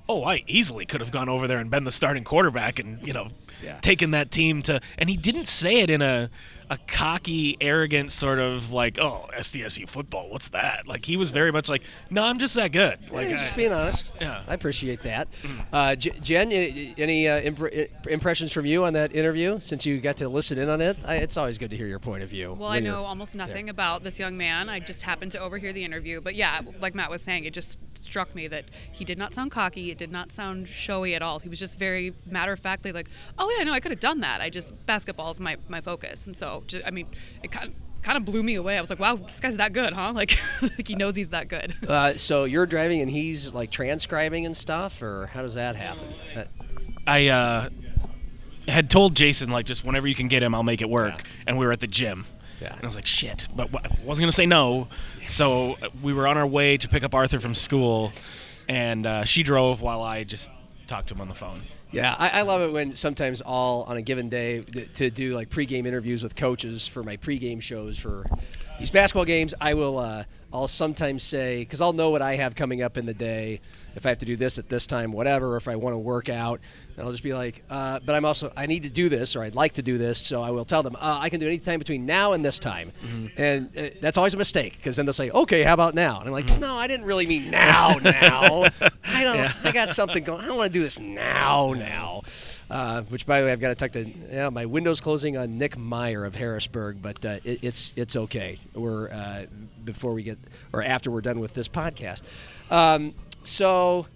oh, I easily could have gone over there and been the starting quarterback and, you know, Yeah. taken that team to, and he didn't say it in a a cocky, arrogant sort of like, oh, SDSU football, what's that? Like he was very much like, no, I'm just that good. Like He's I- just being honest. Yeah. I appreciate that. Uh, J- Jen, any, any uh, impr- impressions from you on that interview since you got to listen in on it? I, it's always good to hear your point of view. Well, I know almost nothing about this young man. I just happened to overhear the interview. But yeah, like Matt was saying, it just struck me that he did not sound cocky. It did not sound showy at all. He was just very matter of factly like, oh, yeah, no, I could have done that. I just, basketball is my, my focus. And so, ju- I mean, it kind of, kind of blew me away. I was like, wow, this guy's that good, huh? Like, like he knows he's that good. Uh, so you're driving and he's like transcribing and stuff, or how does that happen? I uh, had told Jason like just whenever you can get him, I'll make it work. And we were at the gym. Yeah. And I was like, shit, but I wasn't gonna say no. So uh, we were on our way to pick up Arthur from school, and uh, she drove while I just talked to him on the phone. Yeah, I, I love it when sometimes all on a given day to do like pregame interviews with coaches for my pregame shows for these basketball games. I will, uh, I'll sometimes say because I'll know what I have coming up in the day if I have to do this at this time, whatever. If I want to work out, and I'll just be like, uh, but I'm also I need to do this or I'd like to do this, so I will tell them uh, I can do any time between now and this time, and uh, that's always a mistake because then they'll say, okay, how about now? And I'm like, no, I didn't really mean now, now. I don't. I got something going. I don't want to do this now, now. Uh, which, by the way, I've got to talk to yeah, my windows closing on Nick Meyer of Harrisburg, but uh, it, it's it's okay. We're uh, before we get or after we're done with this podcast. Um, so,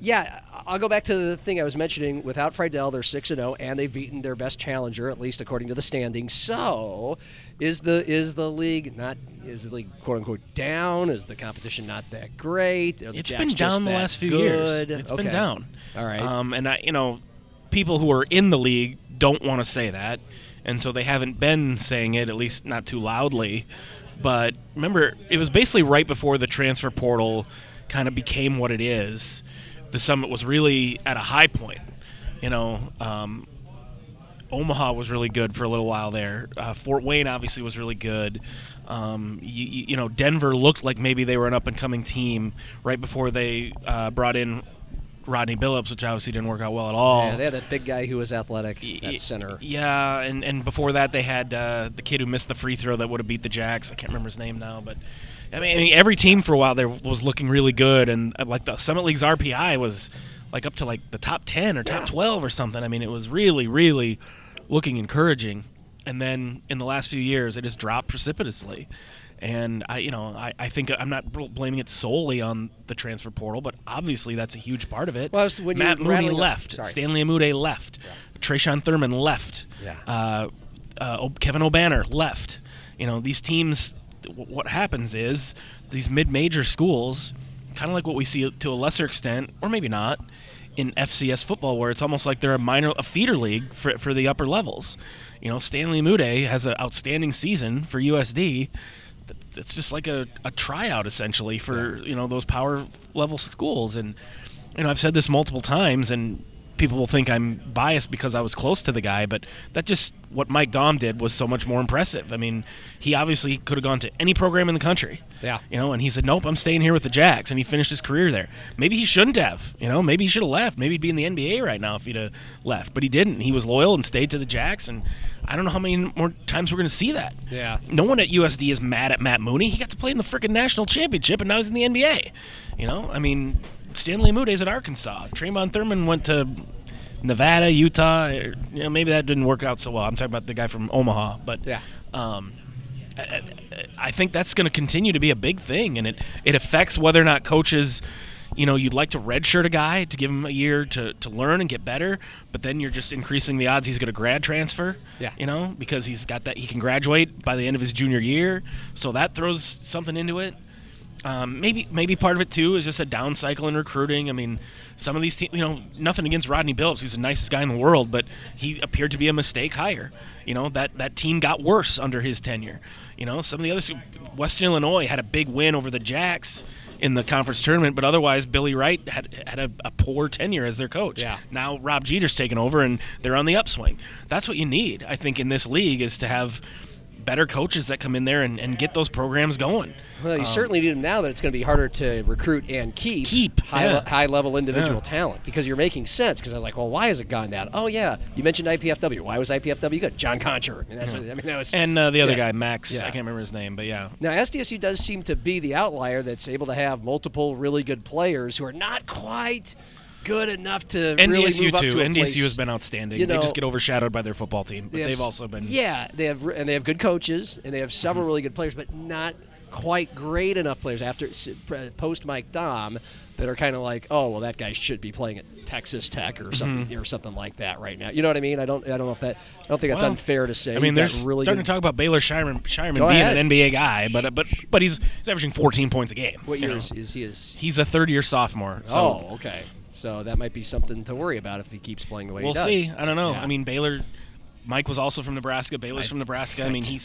yeah, I'll go back to the thing I was mentioning. Without Freidel, they're six and zero, and they've beaten their best challenger, at least according to the standings. So, is the is the league not is the league quote unquote down? Is the competition not that great? It's been down the last few good? years. It's Okay. been down. All right. Um, and I, you know, people who are in the league don't want to say that, and so they haven't been saying it, at least not too loudly. But remember, it was basically right before the transfer portal kind of became what it is. The summit was really at a high point. You know, um, Omaha was really good for a little while there. Uh, Fort Wayne obviously was really good. Um, you, you, you know, Denver looked like maybe they were an up and coming team right before they uh, brought in Rodney Billups, which obviously didn't work out well at all. Yeah, they had that big guy who was athletic at center. Yeah, and, and before that they had uh, the kid who missed the free throw that would have beat the Jacks. I can't remember his name now, but I mean, I mean, every team for a while there was looking really good, and uh, like the Summit League's RPI was like up to like the top ten or top twelve or something. I mean, it was really, really looking encouraging. And then in the last few years, it has dropped precipitously. And I, you know, I, I think I'm not blaming it solely on the transfer portal, but obviously that's a huge part of it. Well, when Matt Mooney left. Stanley Umude left. Tre'Shawn Thurman left. Yeah. Uh, uh, Kevin Obanor left. You know, these teams, what happens is these mid major schools, kind of like what we see to a lesser extent, or maybe not, in FCS football, where it's almost like they're a minor, a feeder league for, for the upper levels. You know, Stanley Umude has an outstanding season for USD. It's just like a, a tryout essentially for you know those power level schools, and you know I've said this multiple times, and people will think I'm biased because I was close to the guy, but that just what Mike Daum did was so much more impressive. I mean, he obviously could have gone to any program in the country. Yeah. You know, and he said, Nope, I'm staying here with the Jacks and he finished his career there. Maybe he shouldn't have. You know, maybe he should have left. Maybe he'd be in the NBA right now if he'd have left. But he didn't. He was loyal and stayed to the Jacks and I don't know how many more times we're gonna see that. Yeah. No one at USD is mad at Matt Mooney. He got to play in the freaking national championship and now he's in the NBA. You know, I mean Stanley Umude's at Arkansas. Trayvon Thurman went to Nevada, Utah. or, You know, maybe that didn't work out so well. I'm talking about the guy from Omaha, but Yeah. um, I, I think that's going to continue to be a big thing, and it it affects whether or not coaches. You know, you'd like to redshirt a guy to give him a year to, to learn and get better, but then you're just increasing the odds he's going to grad transfer. Yeah. You know, because he's got that he can graduate by the end of his junior year, so that throws something into it. Um, maybe maybe part of it too is just a down cycle in recruiting. I mean, some of these teams, you know, nothing against Rodney Billups. He's the nicest guy in the world, but he appeared to be a mistake hire. You know that that team got worse under his tenure. You know, some of the others, Western Illinois had a big win over the Jacks in the conference tournament, but otherwise Billy Wright had had a, a poor tenure as their coach. Yeah. Now Rob Jeter's taken over and they're on the upswing. That's what you need, I think, in this league is to have better coaches that come in there and, and get those programs going. Well, you certainly need them now that it's going to be harder to recruit and keep, Um, Keep, high, yeah. le- high level individual Yeah. talent because you're making sense. Because I was like, well, why has it gone down? Oh yeah, you mentioned IPFW. Why was IPFW good? John Konchar. Mean, that's what, I mean that was. And uh, the other Yeah. guy, Max, Yeah. I can't remember his name, but yeah. now SDSU does seem to be the outlier that's able to have multiple really good players who are not quite good enough to really NDSU move up too. to a NDSU place. has been outstanding. you they just get overshadowed by their football team, but They have they've also been. Yeah, they have and they have good coaches and they have Mm-hmm. several really good players, but not quite great enough players after post Mike Daum that are kind of like, oh well, that guy should be playing at Texas Tech or something Mm-hmm. or something like that right now. You know what I mean? I don't I don't know if that I don't think that's Well, unfair to say. I mean, they're really starting good, to talk about Baylor Scheierman, Scheierman being ahead. an NBA guy, but but but he's, he's averaging 14 points a game. What year know. is, is he? Is He's a third year sophomore. So oh okay. So that might be something to worry about if he keeps playing the way we'll he does. see. I don't know. Yeah. I mean, Baylor. Mike was also from Nebraska. Baylor's from Nebraska. I mean, he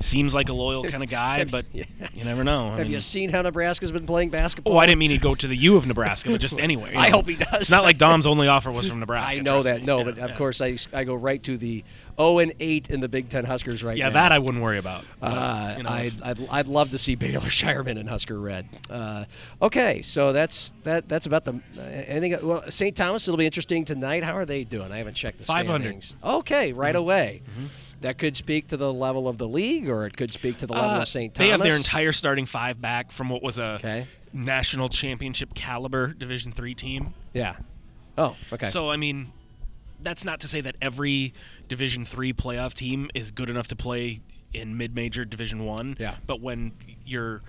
seems like a loyal kind of guy, but Yeah. you never know. I have mean, you seen how Nebraska's been playing basketball? Oh, I didn't mean he'd go to the U of Nebraska, but just anywhere. I know. hope he does. It's not like Daum's only offer was from Nebraska. I know that. me. No, Yeah, but of course I, I go right to the 0 and 8 in the Big Ten Huskers right Yeah, now. Yeah, that I wouldn't worry about. Uh, you know, I'd, I'd, I'd love to see Baylor Scheierman and Husker Red. Uh, okay, so that's that that's about the uh, anything. Well, St. Thomas it'll be interesting tonight. How are they doing? I haven't checked the 500. standings. Okay, right Mm-hmm. away. That could speak to the level of the league, or it could speak to the level Uh, of St. Thomas. They have their entire starting five back from what was a Okay. national championship caliber Division three team. Yeah. Oh, okay. So I mean, that's not to say that every Division three playoff team is good enough to play in mid-major Division one. Yeah. But when you're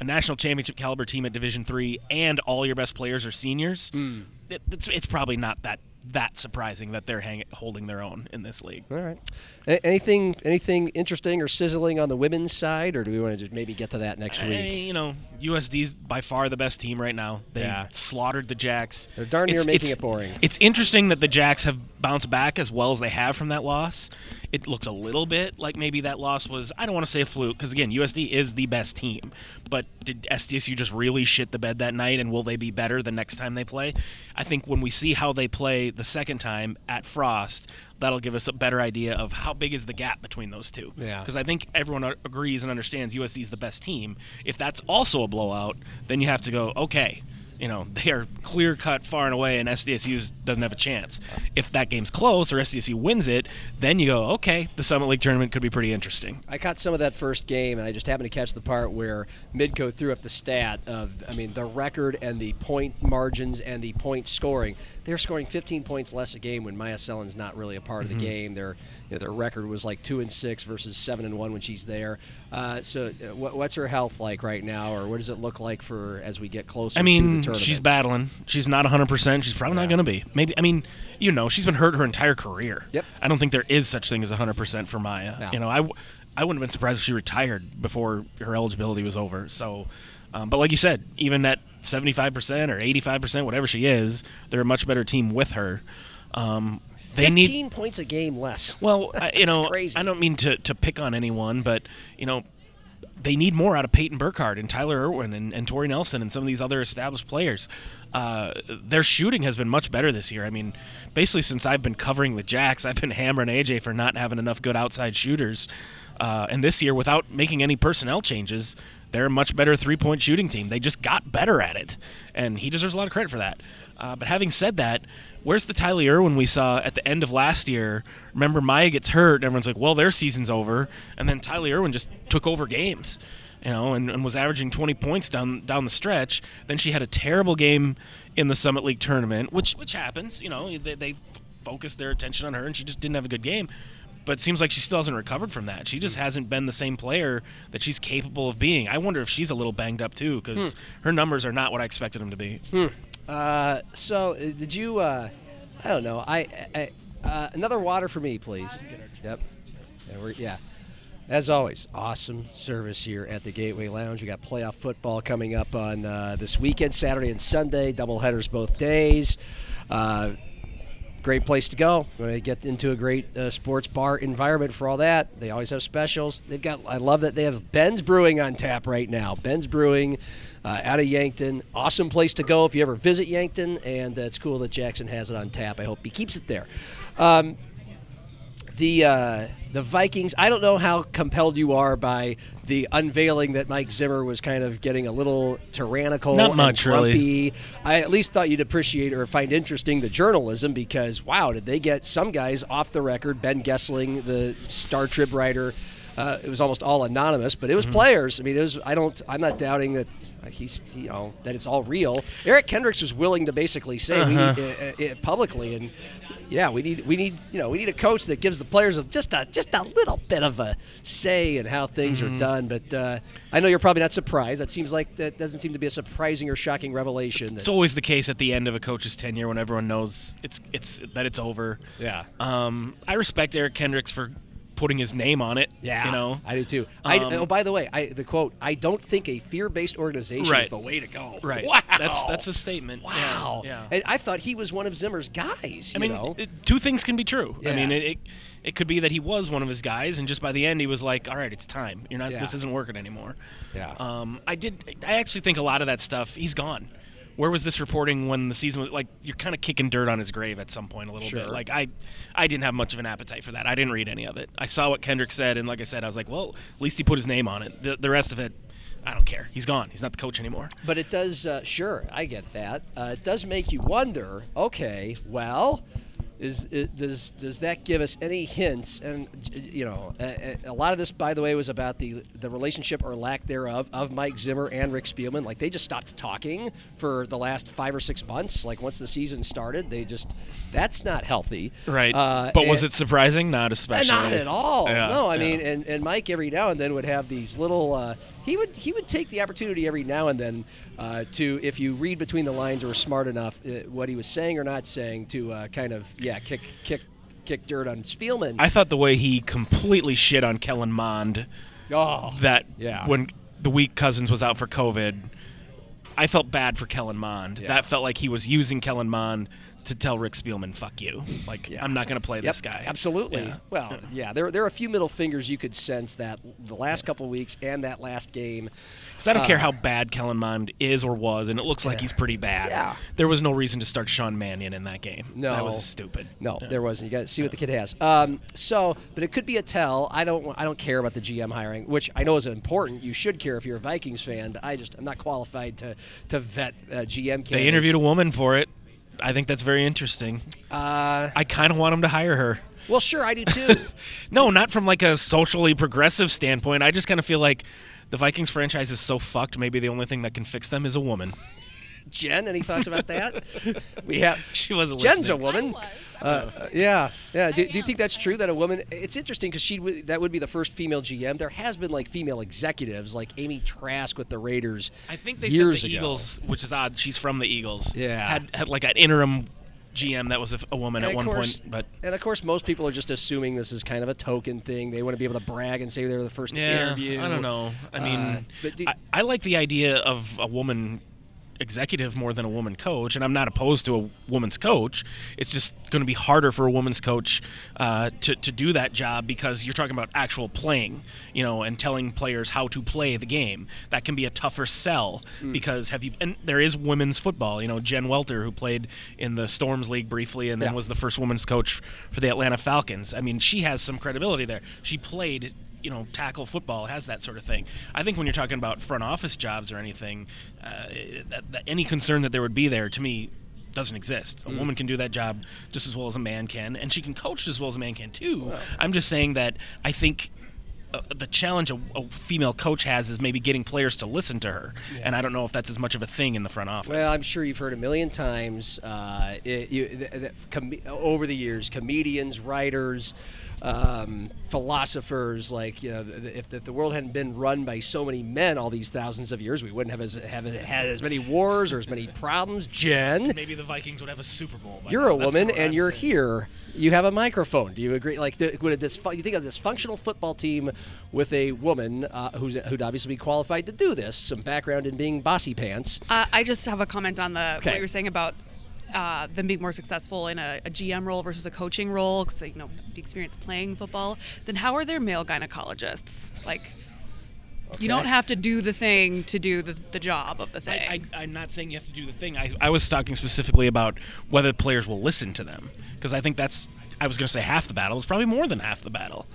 a national championship caliber team at Division three and all your best players are seniors, Hmm. it, it's, it's probably not that that surprising that they're hang, holding their own in this league. All right. A- anything anything interesting or sizzling on the women's side, or do we want to just maybe get to that next Eh, week? you know, USD's by far the best team right now. They Yeah. slaughtered the Jacks. They're darn near It's- making it's- it boring. It's interesting that the Jacks have bounced back as well as they have from that loss. It looks a little bit like maybe that loss was, I don't want to say a fluke, because again, USD is the best team. But did SDSU just really shit the bed that night, and will they be better the next time they play? I think when we see how they play the second time at Frost, that'll give us a better idea of how big is the gap between those two. Yeah. Because I think everyone agrees and understands USD is the best team. If that's also a blowout, then you have to go, okay, you know, they are clear cut far and away, and SDSU doesn't have a chance. If that game's close or SDSU wins it, then you go, okay, the Summit League tournament could be pretty interesting. I caught some of that first game, and I just happened to catch the part where Midco threw up the stat of, I mean, the record and the point margins and the point scoring. They're scoring 15 points less a game when Myah Selland's not really a part of the game. Their you know, their record was like two and six versus seven and one when she's there. Uh, so, uh, what, what's her health like right now, or what does it look like for as we get closer I to the mean, tournament? she's battling. She's not 100%. She's probably Yeah. not going to be. Maybe, I mean, you know, she's been hurt her entire career. Yep. I don't think there is such thing as 100% for Myah. No. You know, I, w- I wouldn't have been surprised if she retired before her eligibility was over. So, um, but like you said, even at 75% or 85%, whatever she is, they're a much better team with her. Um, they 15 need points a game less. well, I, you know, crazy. I don't mean to, to pick on anyone, but you know, they need more out of Paiton Burckhard and Tylee Irwin and, and Tori Nelson and some of these other established players. Uh, their shooting has been much better this year. I mean, basically since I've been covering the Jacks, I've been hammering AJ for not having enough good outside shooters. Uh, and this year, without making any personnel changes, they're a much better three point shooting team. They just got better at it, and he deserves a lot of credit for that. Uh, but having said that, where's the Tylee Irwin we saw at the end of last year? Remember, Myah gets hurt, and everyone's like, well, their season's over. And then Tylee Irwin just took over games, you know, and, and was averaging 20 points down down the stretch. Then she had a terrible game in the Summit League tournament, which which happens, you know, they, they focused their attention on her, and she just didn't have a good game. But it seems like she still hasn't recovered from that. She just hmm. hasn't been the same player that she's capable of being. I wonder if she's a little banged up too, because hmm. her numbers are not what I expected them to be. Hmm. Uh, so, uh, did you? Uh, I don't know. I, I uh, another water for me, please. Yep. Yeah, we're, yeah. As always, awesome service here at the Gateway Lounge. We got playoff football coming up on uh, this weekend, Saturday and Sunday, double headers both days. Uh, great place to go. When they get into a great sports bar environment for all that, they always have specials. They've got. I love that they have Ben's Brewing on tap right now. Ben's Brewing. Uh, out of Yankton, awesome place to go if you ever visit Yankton, and uh, it's cool that Jackson has it on tap. I hope he keeps it there. Um, the uh, the Vikings. I don't know how compelled you are by the unveiling that Mike Zimmer was kind of getting a little tyrannical, Not and much, really. I at least thought you'd appreciate or find interesting the journalism because wow, did they get some guys off the record? Ben Goessling, the Star Trib writer. Uh, it was almost all anonymous, but it was players. I mean, it was. I don't. I'm not doubting that he's. You know that it's all real. Eric Kendricks was willing to basically say we need, uh, uh, uh, publicly, and yeah, we need. We need. You know, we need a coach that gives the players just a just a little bit of a say in how things are done. But uh, I know you're probably not surprised. That seems like that doesn't seem to be a surprising or shocking revelation. It's that- always the case at the end of a coach's tenure when everyone knows it's it's that it's over. yeah. Um, I respect Eric Kendricks for putting his name on it. Yeah, you know. I do too. I, Um, oh, by the way, I, the quote: "I don't think a fear-based organization is the way to go." Right. Wow. That's that's a statement. Wow. Yeah. And I thought he was one of Zimmer's guys. I mean, it, two things can be true. I mean, it, it it could be that he was one of his guys, and just by the end, he was like, "All right, it's time. You're not. Yeah. This isn't working anymore." Yeah. Um, I did. I actually think a lot of that stuff. He's gone. Where was this reporting when the season was like? You're kind of kicking dirt on his grave at some point a little Sure. bit. Like I, I didn't have much of an appetite for that. I didn't read any of it. I saw what Kendrick said, and like I said, I was like, well, at least he put his name on it. The, the rest of it, I don't care. He's gone. He's not the coach anymore. But it does, uh, sure, I get that. Uh, it does make you wonder. Okay, well, is it, does does that give us any hints? And you know, a, a lot of this, by the way, was about the the relationship or lack thereof of Mike Zimmer and Rick Spielman. Like they just stopped talking for the last five or six months. Like once the season started, they just that's not healthy. Right. Uh, but was it surprising? Not especially. Not at all. Yeah, no, I yeah. mean, and, and Mike every now and then would have these little. Uh, he would he would take the opportunity every now and then uh, to, if you read between the lines or were smart enough, uh, what he was saying or not saying, to uh, kind of yeah kick kick kick dirt on Spielman. I thought the way he completely shit on Kellen Mond oh, that Yeah. when the week Cousins was out for COVID, I felt bad for Kellen Mond. Yeah. That felt like he was using Kellen Mond to tell Rick Spielman, "Fuck you." Like Yeah. I'm not going to play Yep, this guy. Absolutely. Yeah. Well, yeah, there, there are a few middle fingers you could sense that the last couple weeks and that last game. Because I don't care Uh, how bad Kellen Mond is or was, and it looks like he's pretty bad. Yeah. There was no reason to start Sean Mannion in that game. No. That was stupid. No, there wasn't. You got to see what the kid has. Um, so, but it could be a tell. I don't. I don't care about the GM hiring, which I know is important. You should care if you're a Vikings fan. But I just I'm not qualified to to vet uh, GM. Candidates. They interviewed a woman for it. I think that's very interesting. Uh, I kind of want him to hire her. well, sure, I do too. No, not from like a socially progressive standpoint. I just kind of feel like the Vikings franchise is so fucked. Maybe the only thing that can fix them is a woman. Jen, any thoughts about that? we have. She wasn't Jen's a listening. woman. was. Uh, yeah, yeah. Do, do you think that's true that a woman? It's interesting because she would- that would be the first female GM. There has been like female executives, like Amy Trask with the Raiders. I think they years said the ago. Eagles, which is odd. She's from the Eagles. Yeah. Had had like an interim GM that was a, a woman And at one course- point, but And of course, most people are just assuming this is kind of a token thing. They want to be able to brag and say they're the first yeah, interview. I don't know. I Uh, mean, but do- I, I like the idea of a woman executive more than a woman coach, and I'm not opposed to a woman's coach. It's just going to be harder for a woman's coach uh, to to do that job because you're talking about actual playing, you know, and telling players how to play the game. That can be a tougher sell Mm. because have you? And there is women's football. You know, Jen Welter, who played in the Storms League briefly, and then Yeah. was the first women's coach for the Atlanta Falcons. I mean, she has some credibility there. She played you know, tackle football has that sort of thing. I think when you're talking about front office jobs or anything, uh, that, that any concern that there would be there to me doesn't exist. A woman can do that job just as well as a man can, and she can coach just as well as a man can too. I'm just saying that I think. Uh, the challenge a, a female coach has is maybe getting players to listen to her, and I don't know if that's as much of a thing in the front office. Well, I'm sure you've heard a million times uh, it, you, com- over the years, comedians, writers, um, philosophers. Like, you know, th- th- if, if the world hadn't been run by so many men all these thousands of years, we wouldn't have, as, have had as many wars or as many problems. Jen, maybe the Vikings would have a Super Bowl. by you're now. a That's woman and I'm you're saying. here. You have a microphone. Do you agree? Like, the, would a dysfu- you think of this functional football team with a woman uh, who's who'd obviously be qualified to do this, some background in being bossy pants. Uh, I just have a comment on the Okay. what you were saying about uh, them being more successful in a, a GM role versus a coaching role because they you know the experience playing football. Then how are there male gynecologists? Like, you don't have to do the thing to do the, the job of the thing. I, I'm not saying you have to do the thing. I, I was talking specifically about whether players will listen to them because I think that's I was going to say half the battle. It's probably more than half the battle.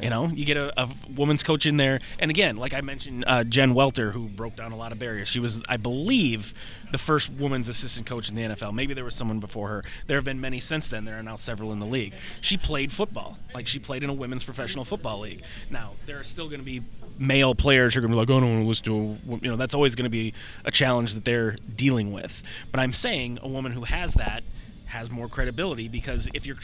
You know, you get a, a woman's coach in there, and again, like I mentioned, uh, Jen Welter, who broke down a lot of barriers. She was, I believe, the first woman's assistant coach in the NFL. Maybe there was someone before her. There have been many since then. There are now several in the league. She played football, like she played in a women's professional football league. Now there are still going to be male players who are going to be like, oh, I don't want to listen to, a, wo-" you know, that's always going to be a challenge that they're dealing with. But I'm saying a woman who has that has more credibility because if you're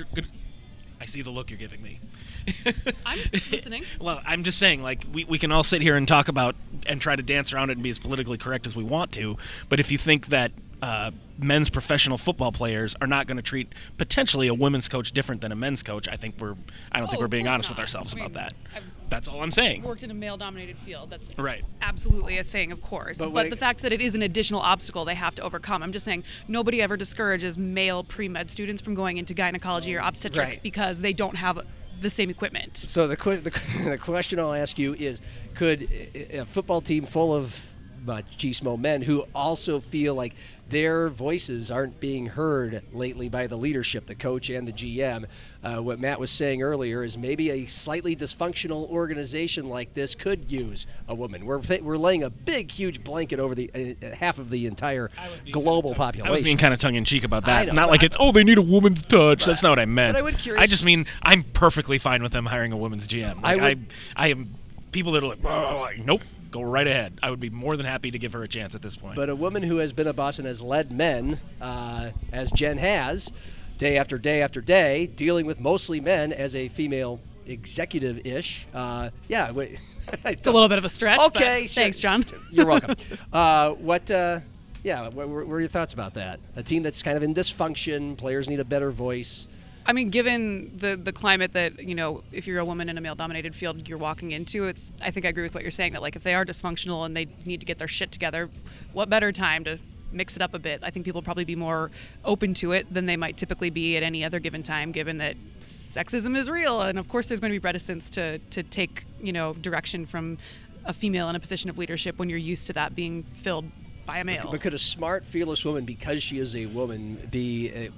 I see the look you're giving me. I'm listening. Well, I'm just saying, like, we, we can all sit here and talk about and try to dance around it and be as politically correct as we want to. But if you think that uh, men's professional football players are not going to treat potentially a women's coach different than a men's coach, I think we're I don't think Oh, we're being course honest with ourselves I about that. I've That's all I'm saying. worked in a male-dominated field. That's Right. absolutely a thing, of course. But But, when the it- fact that it is an additional obstacle they have to overcome. I'm just saying nobody ever discourages male pre-med students from going into gynecology or obstetrics Right. because they don't have the same equipment. So the, the, the question I'll ask you is: Could a a football team full of machismo men who also feel like their voices aren't being heard lately by the leadership, the coach and the GM? Uh, what Matt was saying earlier is maybe a slightly dysfunctional organization like this could use a woman. We're we're laying a big, huge blanket over the uh, half of the entire global population. I was being kind of tongue in cheek about that. not like it's oh they need a woman's touch. That's not what I meant. but I I just mean I'm perfectly fine with them hiring a women's GM. I Like, I, would- I am people that are like, "Oh, like nope, go right ahead. I would be more than happy to give her a chance at this point. But a woman who has been a boss and has led men, uh, as Jen has, day after day after day, dealing with mostly men as a female executive ish. Uh, yeah. wait- It's a little bit of a stretch. but Okay. sure. Thanks, John. You're welcome. uh, what? Uh, yeah. What, what were your thoughts about that? A team that's kind of in dysfunction. Players need a better voice. I mean, given the the climate that you know, if you're a woman in a male-dominated field, you're walking into, it's. I think I agree with what you're saying. That like, if they are dysfunctional and they need to get their shit together, what better time to mix it up a bit? I think people will probably be more open to it than they might typically be at any other given time, given that sexism is real, and of course, there's going to be reticence to to take you know direction from a female in a position of leadership when you're used to that being filled by a male. But could a smart, fearless woman, because she is a woman, be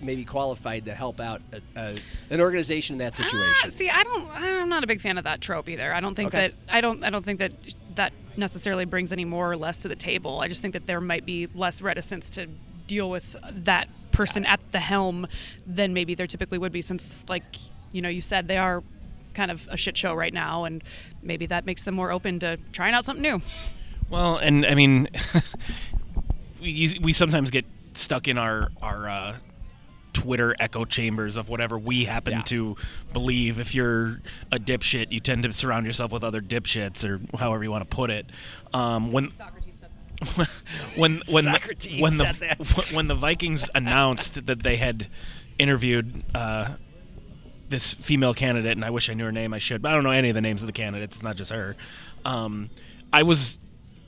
maybe qualified to help out a, a, an organization in that situation? Ah, see, I don't. I'm not a big fan of that trope either. I don't think Okay. that. I don't. I don't think that that necessarily brings any more or less to the table. I just think that there might be less reticence to deal with that person at the helm than maybe there typically would be, since, like you know, you said they are kind of a shit show right now, and maybe that makes them more open to trying out something new. Well, and I mean, we we sometimes get stuck in our our uh, Twitter echo chambers of whatever we happen Yeah. to believe. If you're a dipshit, you tend to surround yourself with other dipshits, or however you want to put it. Um, when when when Socrates when the said that. when the Vikings announced that they had interviewed uh, this female candidate, and I wish I knew her name. I should, but I don't know any of the names of the candidates. It's not just her. Um, I was,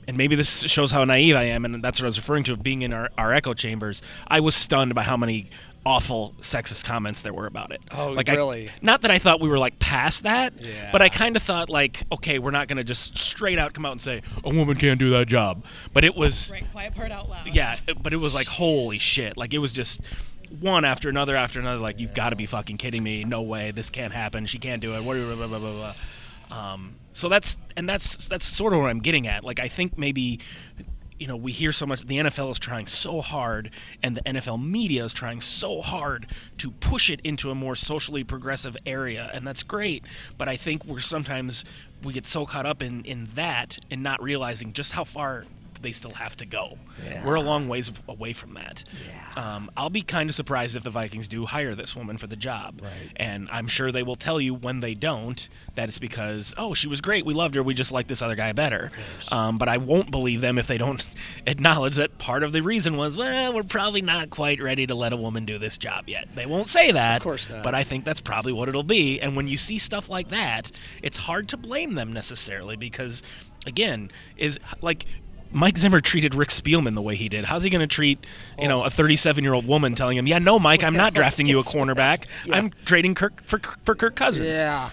and maybe this shows how naive I am, and that's what I was referring to of being in our, our echo chambers. I was stunned by how many awful sexist comments there were about it. Oh, like I- really? not that I thought we were like past that, Yeah. but I kind of thought like, okay, we're not going to just straight out come out and say a woman can't do that job. But it was Right, quiet part out loud. yeah, but it was like holy shit. Like it was just one after another after another. Like you've got to be fucking kidding me. No way, this can't happen. She can't do it. What? Blah, blah, blah, blah, blah. Um, so that's and that's that's sort of what I'm getting at. Like I think maybe. You know, we hear so much. The NFL is trying so hard, and the NFL media is trying so hard to push it into a more socially progressive area, and that's great. But I think we're sometimes we get so caught up in in that and not realizing just how far they still have to go. We're a long ways away from that. Um, I'll be kind of surprised if the Vikings do hire this woman for the job. Right. And I'm sure they will tell you when they don't that it's because, oh, she was great. We loved her. We just like this other guy better. Um, but I won't believe them if they don't acknowledge that part of the reason was, well, we're probably not quite ready to let a woman do this job yet. They won't say that. Of course not. But I think that's probably what it'll be. And when you see stuff like that, it's hard to blame them necessarily because, again, is like Mike Zimmer treated Rick Spielman the way he did. How's he going to treat, you know, oh. a 37-year-old woman telling him, "Yeah, no, Mike, I'm not drafting you a cornerback. I'm trading Kirk for for Kirk Cousins." Yeah.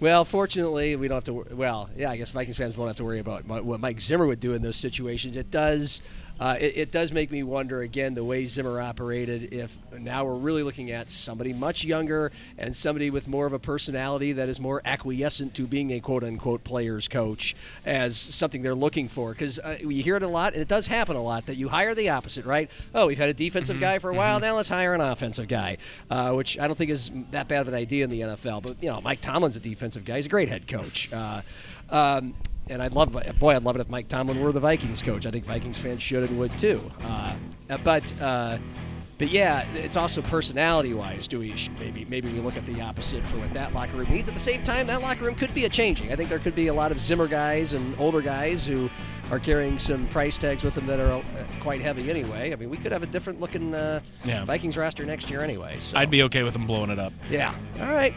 Well, fortunately, we don't have to. Well, yeah, I guess Vikings fans won't have to worry about what Mike Zimmer would do in those situations. It does uh, it, it does make me wonder again the way Zimmer operated. If now we're really looking at somebody much younger and somebody with more of a personality that is more acquiescent to being a quote unquote player's coach as something they're looking for. Because uh, you hear it a lot, and it does happen a lot that you hire the opposite, right? Oh, we've had a defensive guy for a while. Now let's hire an offensive guy, uh, which I don't think is that bad of an idea in the NFL. But you know, Mike Tomlin's a defensive guy. He's a great head coach. Uh, um, and I'd love, boy, I'd love it if Mike Tomlin were the Vikings coach. I think Vikings fans should and would too. Uh, but, uh, but yeah, it's also personality-wise. Do we maybe maybe we look at the opposite for what that locker room needs? At the same time, that locker room could be a changing. I think there could be a lot of Zimmer guys and older guys who are carrying some price tags with them that are uh, quite heavy anyway. I mean, we could have a different looking uh, Yeah. Vikings roster next year anyway. So. I'd be okay with them blowing it up. Yeah. All right.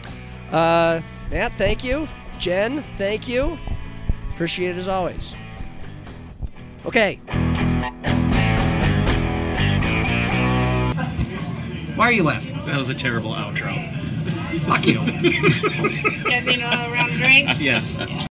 Uh, Matt, thank you. Jen, thank you. Appreciate it as always. Okay. Why are you laughing? That was a terrible outro. Fuck you. Guys need another round of drinks? Yes.